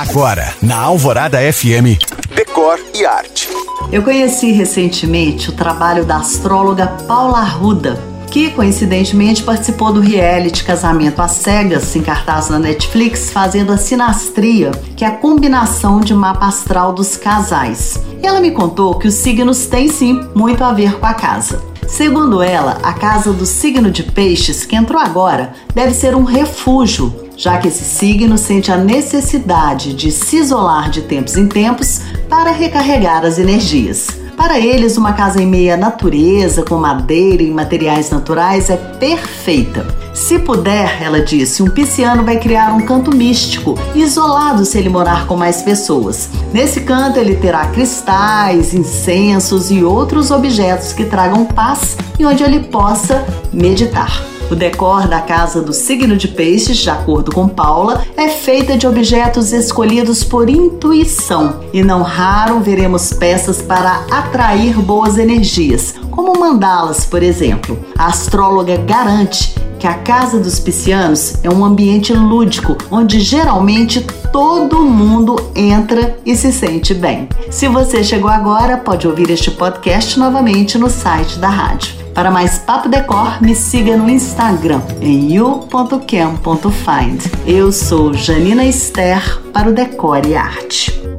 Agora, na Alvorada FM, Decor e Arte. Eu conheci recentemente o trabalho da astróloga Paula Arruda, que coincidentemente participou do reality Casamento às Cegas, em cartaz na Netflix, fazendo a sinastria, que é a combinação de mapa astral dos casais. E ela me contou que os signos têm sim muito a ver com a casa. Segundo ela, a casa do signo de Peixes, que entrou agora, deve ser um refúgio, já que esse signo sente a necessidade de se isolar de tempos em tempos para recarregar as energias. Para eles, uma casa em meia natureza, com madeira e materiais naturais, é perfeita. Se puder, ela disse, um pisciano vai criar um canto místico, isolado se ele morar com mais pessoas. Nesse canto, ele terá cristais, incensos e outros objetos que tragam paz e onde ele possa meditar. O decor da casa do signo de peixes, de acordo com Paula, é feita de objetos escolhidos por intuição e não raro veremos peças para atrair boas energias, como mandalas, por exemplo. A astróloga garante que a casa dos piscianos é um ambiente lúdico, onde geralmente todo mundo entra e se sente bem. Se você chegou agora, pode ouvir este podcast novamente no site da rádio. Para mais Papo Decor, me siga no Instagram em you.cam.find. Eu sou Janina Esther para o Decor e Arte.